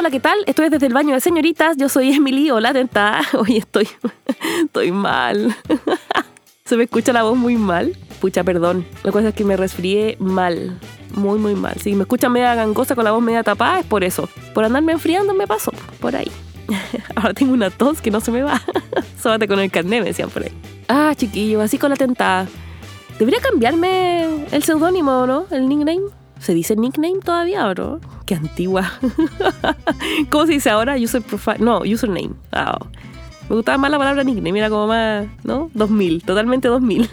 Hola, ¿qué tal? Estoy desde el baño de señoritas. Yo soy Emily. Hola, tentada. Hoy estoy, estoy mal. Se me escucha la voz muy mal. Pucha, perdón. La cosa es que me resfrié mal. Muy, muy mal. Si me escuchan media gangosa con la voz media tapada, es por eso. Por andarme enfriando me pasó. Por ahí. Ahora tengo una tos que no se me va. Sóbate con el carnet, me decían por ahí. Ah, chiquillo, así con la tentada. Debería cambiarme el seudónimo, ¿no? El nickname. ¿Se dice nickname todavía o no? Antigua. ¿Cómo se dice ahora? User profile. No, username. Ah, me gustaba más la palabra nickname, era como más, ¿no? 2000, totalmente 2000.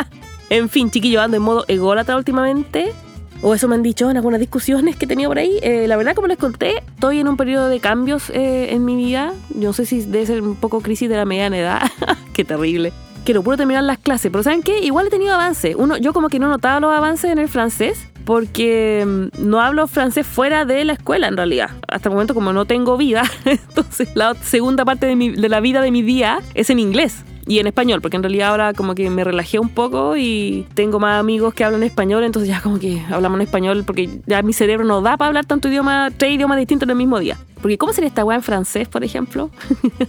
en fin, chiquillo, ando en modo ególatra últimamente. O eso me han dicho en algunas discusiones que he tenido por ahí. Eh, la verdad, como les conté, estoy en un periodo de cambios eh, en mi vida. No sé si debe ser un poco crisis de la mediana edad. Qué terrible. Quiero puro terminar las clases, pero ¿saben qué? Igual he tenido avances. Uno, yo como que no notaba los avances en el francés porque mm, no hablo francés fuera de la escuela en realidad. Hasta el momento como no tengo vida, entonces la segunda parte de, la vida de mi día es en inglés y en español, porque en realidad ahora como que me relajé un poco y tengo más amigos que hablan español, entonces ya como que hablamos en español porque ya mi cerebro no da para hablar tanto idioma, tres idiomas distintos en el mismo día. Porque ¿cómo sería esta weá en francés, por ejemplo?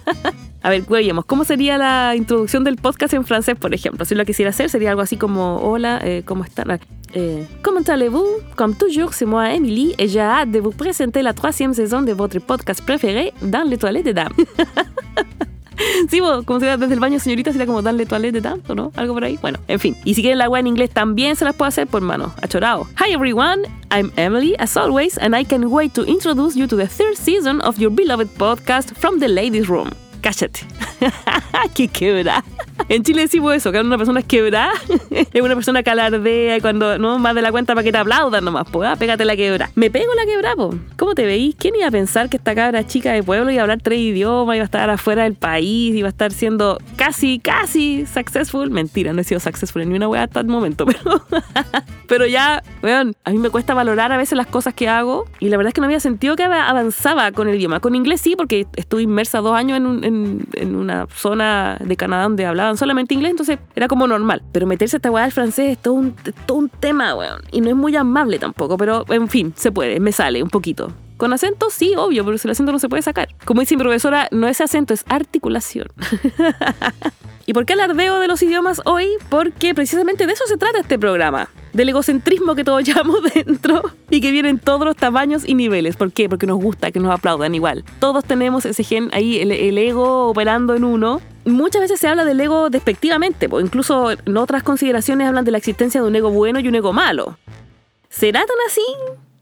A ver, veamos, ¿cómo sería la introducción del podcast en francés, por ejemplo? Si lo quisiera hacer, sería algo así como, hola, eh, ¿cómo están? Eh, ¿Comment allez-vous? Comme toujours, c'est moi, Emily, et j'ai hâte de vous présenter la troisième saison de votre podcast préféré, Dans les toilettes de dames. sí, como sería desde el baño, señorita, sería como darle toilette de tanto, ¿no? Algo por ahí. Bueno, en fin. Y si quieren la web en inglés también se las puedo hacer, por mano. Achorao. Hi everyone, I'm Emily, as always, and I can't wait to introduce you to the third season of your beloved podcast from the ladies' room. Cállate. ¡Qué quebra! En Chile decimos eso, que una persona es quebrada, es una persona que alardea cuando no más de la cuenta para que te aplaudan nomás, pues, ah, pégate la quebra. Me pego la quebra, pues. ¿Cómo te veís? ¿Quién iba a pensar que esta cabra chica de pueblo iba a hablar tres idiomas, iba a estar afuera del país, iba a estar siendo casi, casi successful? Mentira, no he sido successful en ni una wea hasta el momento, pero, pero ya, weón, a mí me cuesta valorar a veces las cosas que hago y la verdad es que no había sentido que avanzaba con el idioma. Con inglés sí, porque estuve inmersa dos años en, en, en una zona de Canadá donde hablaban solamente inglés, entonces era como normal. Pero meterse a esta weá del francés es todo un, todo un tema, weón. Y no es muy amable tampoco, pero en fin, se puede, me sale un poquito. Con acento, sí, obvio, pero si el acento no se puede sacar. Como dice mi profesora, no es acento, es articulación. ¿Y por qué alardeo de los idiomas hoy? Porque precisamente de eso se trata este programa. Del egocentrismo que todos llevamos dentro y que viene en todos los tamaños y niveles. ¿Por qué? Porque nos gusta que nos aplaudan igual. Todos tenemos ese gen ahí, el, el ego operando en uno muchas veces se habla del ego despectivamente, o incluso en otras consideraciones hablan de la existencia de un ego bueno y un ego malo. ¿Será tan así?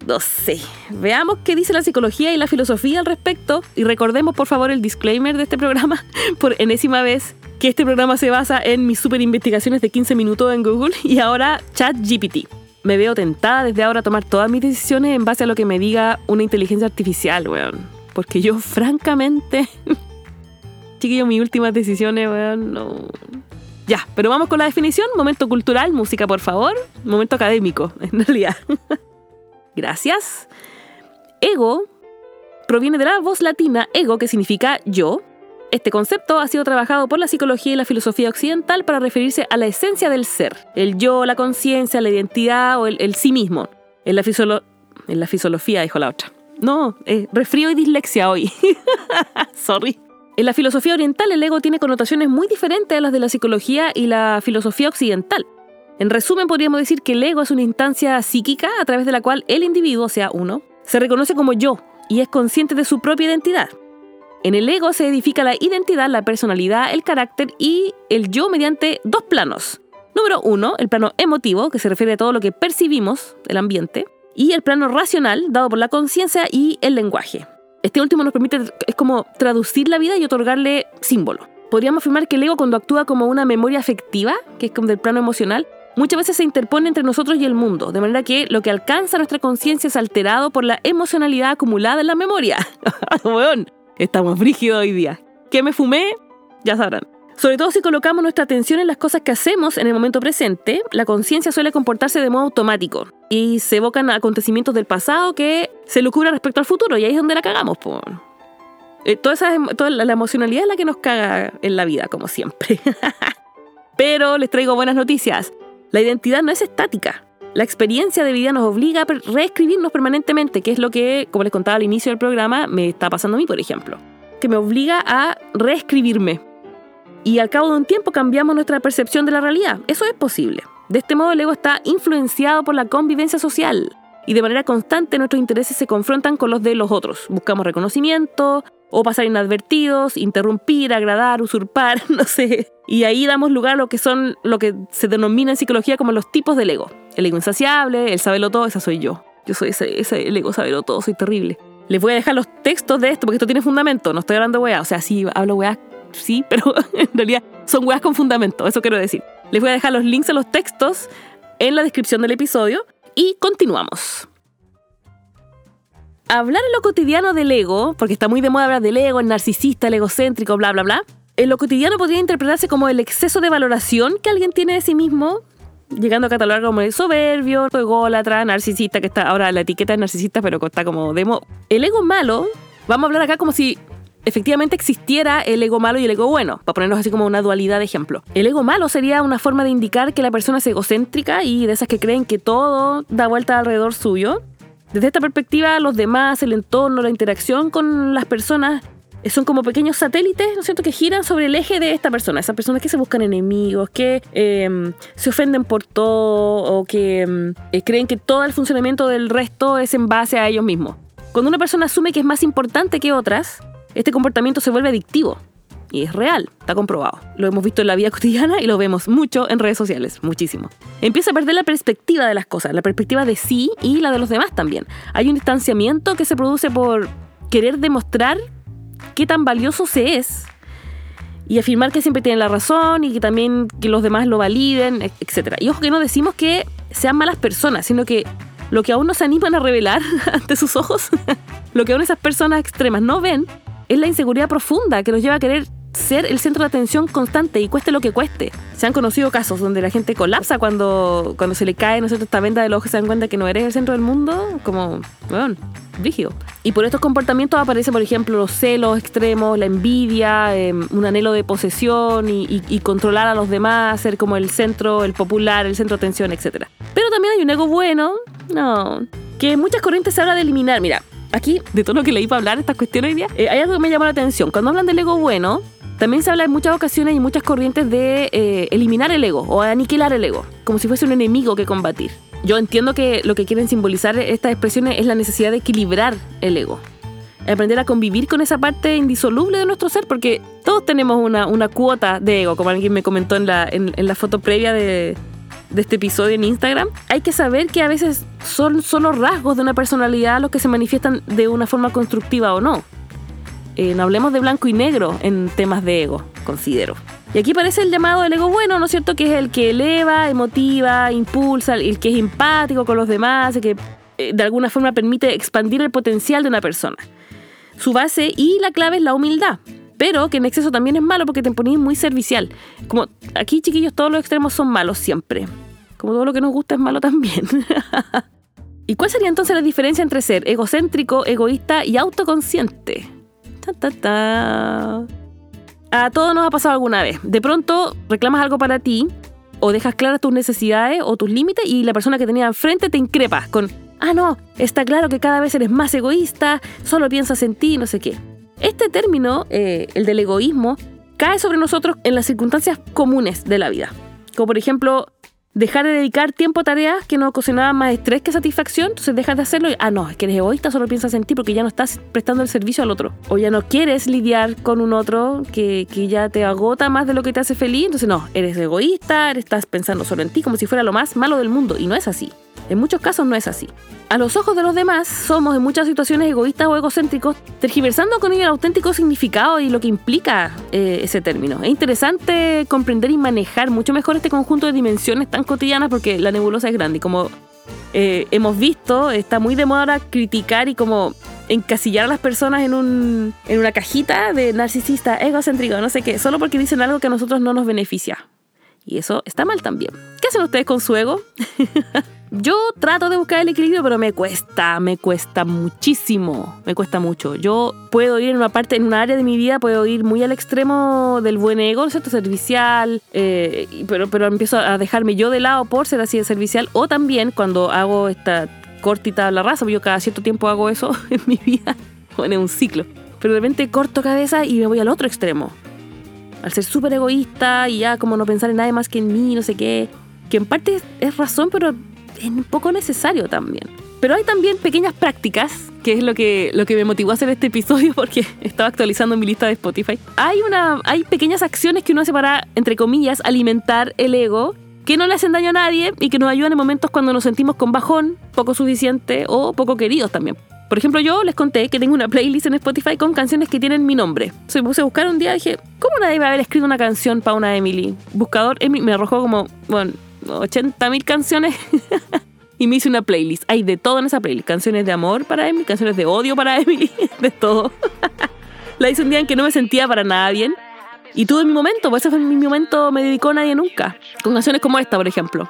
No sé. Veamos qué dice la psicología y la filosofía al respecto y recordemos por favor el disclaimer de este programa por enésima vez que este programa se basa en mis super investigaciones de 15 minutos en Google y ahora ChatGPT. Me veo tentada desde ahora a tomar todas mis decisiones en base a lo que me diga una inteligencia artificial, weón. Porque yo francamente Chiquillo, mis últimas decisiones, weón, no. Ya, pero vamos con la definición. Momento cultural, música, por favor. Momento académico, en realidad. Gracias. Ego proviene de la voz latina ego, que significa yo. Este concepto ha sido trabajado por la psicología y la filosofía occidental para referirse a la esencia del ser, el yo, la conciencia, la identidad o el, sí mismo. En la, en la fisiología, dijo la otra. No, eh, refrío y dislexia hoy. Sorry. En la filosofía oriental el ego tiene connotaciones muy diferentes a las de la psicología y la filosofía occidental. En resumen, podríamos decir que el ego es una instancia psíquica a través de la cual el individuo, o sea, uno, se reconoce como yo y es consciente de su propia identidad. En el ego se edifica la identidad, la personalidad, el carácter y el yo mediante dos planos. Número uno, el plano emotivo, que se refiere a todo lo que percibimos, el ambiente, y el plano racional, dado por la conciencia y el lenguaje. Este último nos permite, es como traducir la vida y otorgarle símbolo. Podríamos afirmar que el ego cuando actúa como una memoria afectiva, que es como del plano emocional, muchas veces se interpone entre nosotros y el mundo, de manera que lo que alcanza nuestra conciencia es alterado por la emocionalidad acumulada en la memoria. Weón, estamos frígidos hoy día. ¿Qué me fumé? Ya sabrán. Sobre todo si colocamos nuestra atención en las cosas que hacemos en el momento presente, la conciencia suele comportarse de modo automático y se evocan acontecimientos del pasado que se lucura respecto al futuro y ahí es donde la cagamos. Eh, toda, esa, toda la, emocionalidad es la que nos caga en la vida, como siempre. Pero les traigo buenas noticias. La identidad no es estática. La experiencia de vida nos obliga a reescribirnos permanentemente, que es lo que, como les contaba al inicio del programa, me está pasando a mí, por ejemplo. Que me obliga a reescribirme. Y al cabo de un tiempo cambiamos nuestra percepción de la realidad. Eso es posible. De este modo el ego está influenciado por la convivencia social y de manera constante nuestros intereses se confrontan con los de los otros. Buscamos reconocimiento o pasar inadvertidos, interrumpir, agradar, usurpar, no sé. Y ahí damos lugar a lo que son lo que se denomina en psicología como los tipos del ego. El ego insaciable, el sabelo todo, esa soy yo. Yo soy ese, ese el ego sabelo todo, soy terrible. Les voy a dejar los textos de esto porque esto tiene fundamento, no estoy hablando weá. O sea, sí, hablo weá, sí, pero en realidad son weas con fundamento, eso quiero decir. Les voy a dejar los links a los textos en la descripción del episodio y continuamos. Hablar en lo cotidiano del ego, porque está muy de moda hablar del ego, el narcisista, el egocéntrico, bla, bla, bla. En lo cotidiano podría interpretarse como el exceso de valoración que alguien tiene de sí mismo, llegando a catalogar como el soberbio, ególatra, narcisista, que está ahora la etiqueta de narcisista, pero está como demo. El ego malo, vamos a hablar acá como si efectivamente existiera el ego malo y el ego bueno, para ponernos así como una dualidad de ejemplo. El ego malo sería una forma de indicar que la persona es egocéntrica y de esas que creen que todo da vuelta alrededor suyo. Desde esta perspectiva, los demás, el entorno, la interacción con las personas eh, son como pequeños satélites, ¿no es que giran sobre el eje de esta persona. Esas personas que se buscan enemigos, que em, se ofenden por todo o que em, eh, creen que todo el funcionamiento del resto es en base a ellos mismos. Cuando una persona asume que es más importante que otras, este comportamiento se vuelve adictivo. Y es real, está comprobado. Lo hemos visto en la vida cotidiana y lo vemos mucho en redes sociales, muchísimo. Empieza a perder la perspectiva de las cosas, la perspectiva de sí y la de los demás también. Hay un distanciamiento que se produce por querer demostrar qué tan valioso se es y afirmar que siempre tiene la razón y que también que los demás lo validen, etc. Y ojo que no decimos que sean malas personas, sino que lo que aún nos animan a revelar ante sus ojos, lo que aún esas personas extremas no ven, es la inseguridad profunda que nos lleva a querer ser el centro de atención constante y cueste lo que cueste. Se han conocido casos donde la gente colapsa cuando, cuando se le cae ¿no esta venda del ojo se dan cuenta que no eres el centro del mundo, como, bueno, rígido. Y por estos comportamientos aparecen, por ejemplo, los celos extremos, la envidia, em, un anhelo de posesión y, y, controlar a los demás, ser como el centro, el popular, el centro de atención, etc. Pero también hay un ego bueno, no, que muchas corrientes se habla de eliminar. Mira, aquí, de todo lo que leí para hablar estas cuestiones hoy día, eh, hay algo que me llamó la atención. Cuando hablan del ego bueno, también se habla en muchas ocasiones y muchas corrientes de eh, eliminar el ego o aniquilar el ego, como si fuese un enemigo que combatir. Yo entiendo que lo que quieren simbolizar estas expresiones es la necesidad de equilibrar el ego. Aprender a convivir con esa parte indisoluble de nuestro ser, porque todos tenemos una, una cuota de ego, como alguien me comentó en la, en la foto previa de, de este episodio en Instagram, hay que saber que a veces son solo rasgos de una personalidad los que se manifiestan de una forma constructiva o no. Eh, no hablemos de blanco y negro en temas de ego, considero. Y aquí parece el llamado del ego bueno, ¿no es cierto? Que es el que eleva, emotiva, impulsa, el que es empático con los demás, el que eh, de alguna forma permite expandir el potencial de una persona. Su base y la clave es la humildad, pero que en exceso también es malo porque te pones muy servicial. Como aquí, chiquillos, todos los extremos son malos siempre. Como todo lo que nos gusta es malo también. ¿Y cuál sería entonces la diferencia entre ser egocéntrico, egoísta y autoconsciente? A todos nos ha pasado alguna vez. De pronto reclamas algo para ti o dejas claras tus necesidades o tus límites y la persona que tenía enfrente te increpa con, ah, no, está claro que cada vez eres más egoísta, solo piensas en ti, no sé qué. Este término, eh, el del egoísmo, cae sobre nosotros en las circunstancias comunes de la vida. Como por ejemplo, dejar de dedicar tiempo a tareas que nos ocasionaban más estrés que satisfacción, entonces dejas de hacerlo y, ah, no, es que eres egoísta, solo piensas en ti porque ya no estás prestando el servicio al otro. O ya no quieres lidiar con un otro que, que ya te agota más de lo que te hace feliz, entonces no, eres egoísta, estás pensando solo en ti como si fuera lo más malo del mundo y no es así. En muchos casos no es así. A los ojos de los demás, somos en muchas situaciones egoístas o egocéntricos, tergiversando con ello el auténtico significado y lo que implica eh, ese término. Es interesante comprender y manejar mucho mejor este conjunto de dimensiones tan cotidianas porque la nebulosa es grande y como eh, hemos visto, está muy de moda ahora criticar y como encasillar a las personas en, un, en una cajita de narcisista, egocéntrico, no sé qué, solo porque dicen algo que a nosotros no nos beneficia. Y eso está mal también. ¿Qué hacen ustedes con su ego? Yo trato de buscar el equilibrio, pero me cuesta, me cuesta muchísimo, me cuesta mucho. Yo puedo ir en una parte, en una área de mi vida, puedo ir muy al extremo del buen ego, ¿cierto? Servicial, eh, pero, pero empiezo a dejarme yo de lado por ser así de servicial, o también cuando hago esta cortita la raza, porque yo cada cierto tiempo hago eso en mi vida, o en un ciclo. Pero de repente corto cabeza y me voy al otro extremo. Al ser súper egoísta y ya como no pensar en nadie más que en mí, no sé qué. Que en parte es razón, pero es un poco necesario también. Pero hay también pequeñas prácticas, que es lo que, lo que me motivó a hacer este episodio porque estaba actualizando mi lista de Spotify. Hay, una, hay pequeñas acciones que uno hace para, entre comillas, alimentar el ego que no le hacen daño a nadie y que nos ayudan en momentos cuando nos sentimos con bajón, poco suficiente o poco queridos también. Por ejemplo, yo les conté que tengo una playlist en Spotify con canciones que tienen mi nombre. Se puse a buscar un día y dije, ¿cómo nadie va a haber escrito una canción para una Emily? Buscador Emily me arrojó como, bueno, 80.000 canciones y me hice una playlist. Hay de todo en esa playlist. Canciones de amor para Emily, canciones de odio para Emily, de todo. La hice un día en que no me sentía para nada bien. Y tuve mi momento, pues ese fue mi momento, me dedicó a nadie nunca. Con canciones como esta, por ejemplo.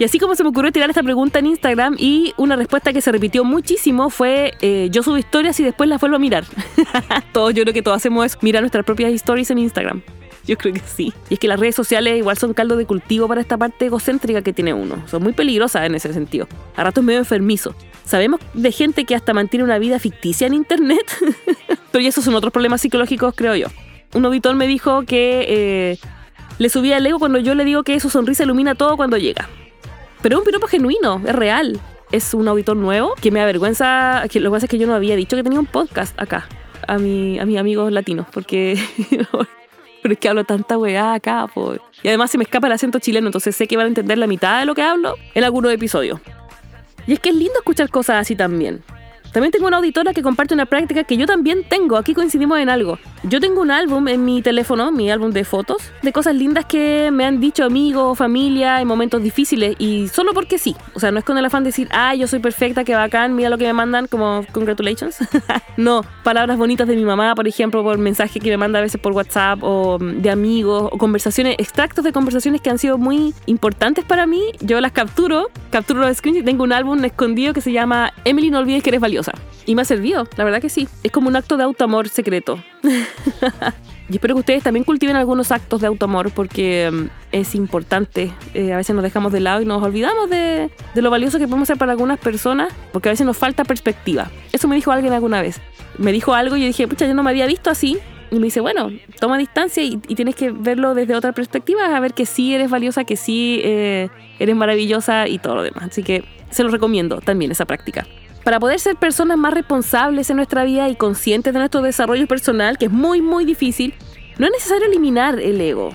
Y así como se me ocurrió tirar esta pregunta en Instagram y una respuesta que se repitió muchísimo fue eh, yo subo historias y después las vuelvo a mirar. todos, yo creo que todos hacemos es mirar nuestras propias stories en Instagram. Yo creo que sí. Y es que las redes sociales igual son caldo de cultivo para esta parte egocéntrica que tiene uno. Son muy peligrosas en ese sentido. A ratos medio enfermizo. Sabemos de gente que hasta mantiene una vida ficticia en internet. Pero esos son otros problemas psicológicos, creo yo. Un auditor me dijo que eh, le subía el ego cuando yo le digo que su sonrisa ilumina todo cuando llega. Pero es un piropo genuino, es real. Es un auditor nuevo que me avergüenza. Que lo que pasa es que yo no había dicho que tenía un podcast acá a, mi, a mis amigos latinos, porque. pero es que hablo tanta weá acá, pues. Y además se me escapa el acento chileno, entonces sé que van a entender la mitad de lo que hablo en algunos episodios. Y es que es lindo escuchar cosas así también. También tengo una auditora que comparte una práctica que yo también tengo. Aquí coincidimos en algo. Yo tengo un álbum en mi teléfono, mi álbum de fotos, de cosas lindas que me han dicho amigos, familia en momentos difíciles y solo porque sí. O sea, no es con el afán de decir, ah, yo soy perfecta, que bacán, mira lo que me mandan, como congratulations. no, palabras bonitas de mi mamá, por ejemplo, por mensaje que me manda a veces por WhatsApp o de amigos o conversaciones, extractos de conversaciones que han sido muy importantes para mí. Yo las capturo, capturo los screens y tengo un álbum escondido que se llama Emily, no olvides que eres valiosa. Y me ha servido, la verdad que sí. Es como un acto de autoamor secreto. y espero que ustedes también cultiven algunos actos de autoamor porque mm, es importante. Eh, a veces nos dejamos de lado y nos olvidamos de, de, lo valioso que podemos ser para algunas personas porque a veces nos falta perspectiva. Eso me dijo alguien alguna vez. Me dijo algo y yo dije, pucha, yo no me había visto así. Y me dice, bueno, toma distancia y, tienes que verlo desde otra perspectiva, a ver que sí eres valiosa, que sí eh, eres maravillosa y todo lo demás. Así que se lo recomiendo también esa práctica. Para poder ser personas más responsables en nuestra vida y conscientes de nuestro desarrollo personal, que es muy, muy difícil, no es necesario eliminar el ego.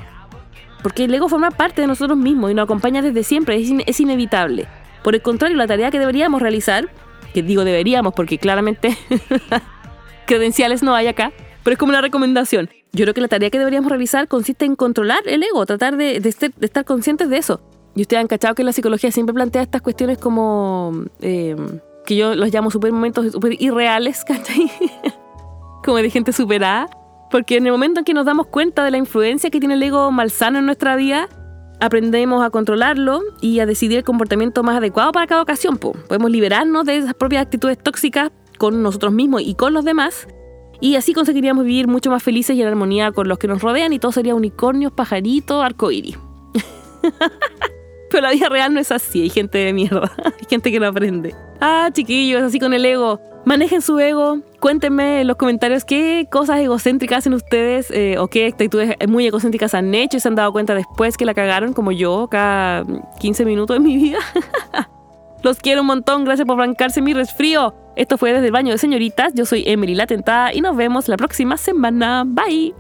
Porque el ego forma parte de nosotros mismos y nos acompaña desde siempre, es, inevitable. Por el contrario, la tarea que deberíamos realizar, que digo deberíamos porque claramente credenciales no hay acá, pero es como una recomendación. Yo creo que la tarea que deberíamos realizar consiste en controlar el ego, tratar de, estar conscientes de eso. Y ustedes han cachado que la psicología siempre plantea estas cuestiones como eh, que yo los llamo super momentos super irreales, ¿cachai? Como de gente superada. Porque en el momento en que nos damos cuenta de la influencia que tiene el ego malsano en nuestra vida, aprendemos a controlarlo y a decidir el comportamiento más adecuado para cada ocasión. Podemos liberarnos de esas propias actitudes tóxicas con nosotros mismos y con los demás. Y así conseguiríamos vivir mucho más felices y en armonía con los que nos rodean y todo sería unicornios, pajaritos, arcoíris. La vida real no es así, hay gente de mierda, hay gente que no aprende. Ah, chiquillos, así con el ego. Manejen su ego, cuéntenme en los comentarios qué cosas egocéntricas hacen ustedes eh, o qué actitudes muy egocéntricas han hecho y se han dado cuenta después que la cagaron, como yo, cada 15 minutos de mi vida. Los quiero un montón, gracias por bancarse mi resfrío. Esto fue desde el baño de señoritas, yo soy Emily La Tentada y nos vemos la próxima semana. Bye.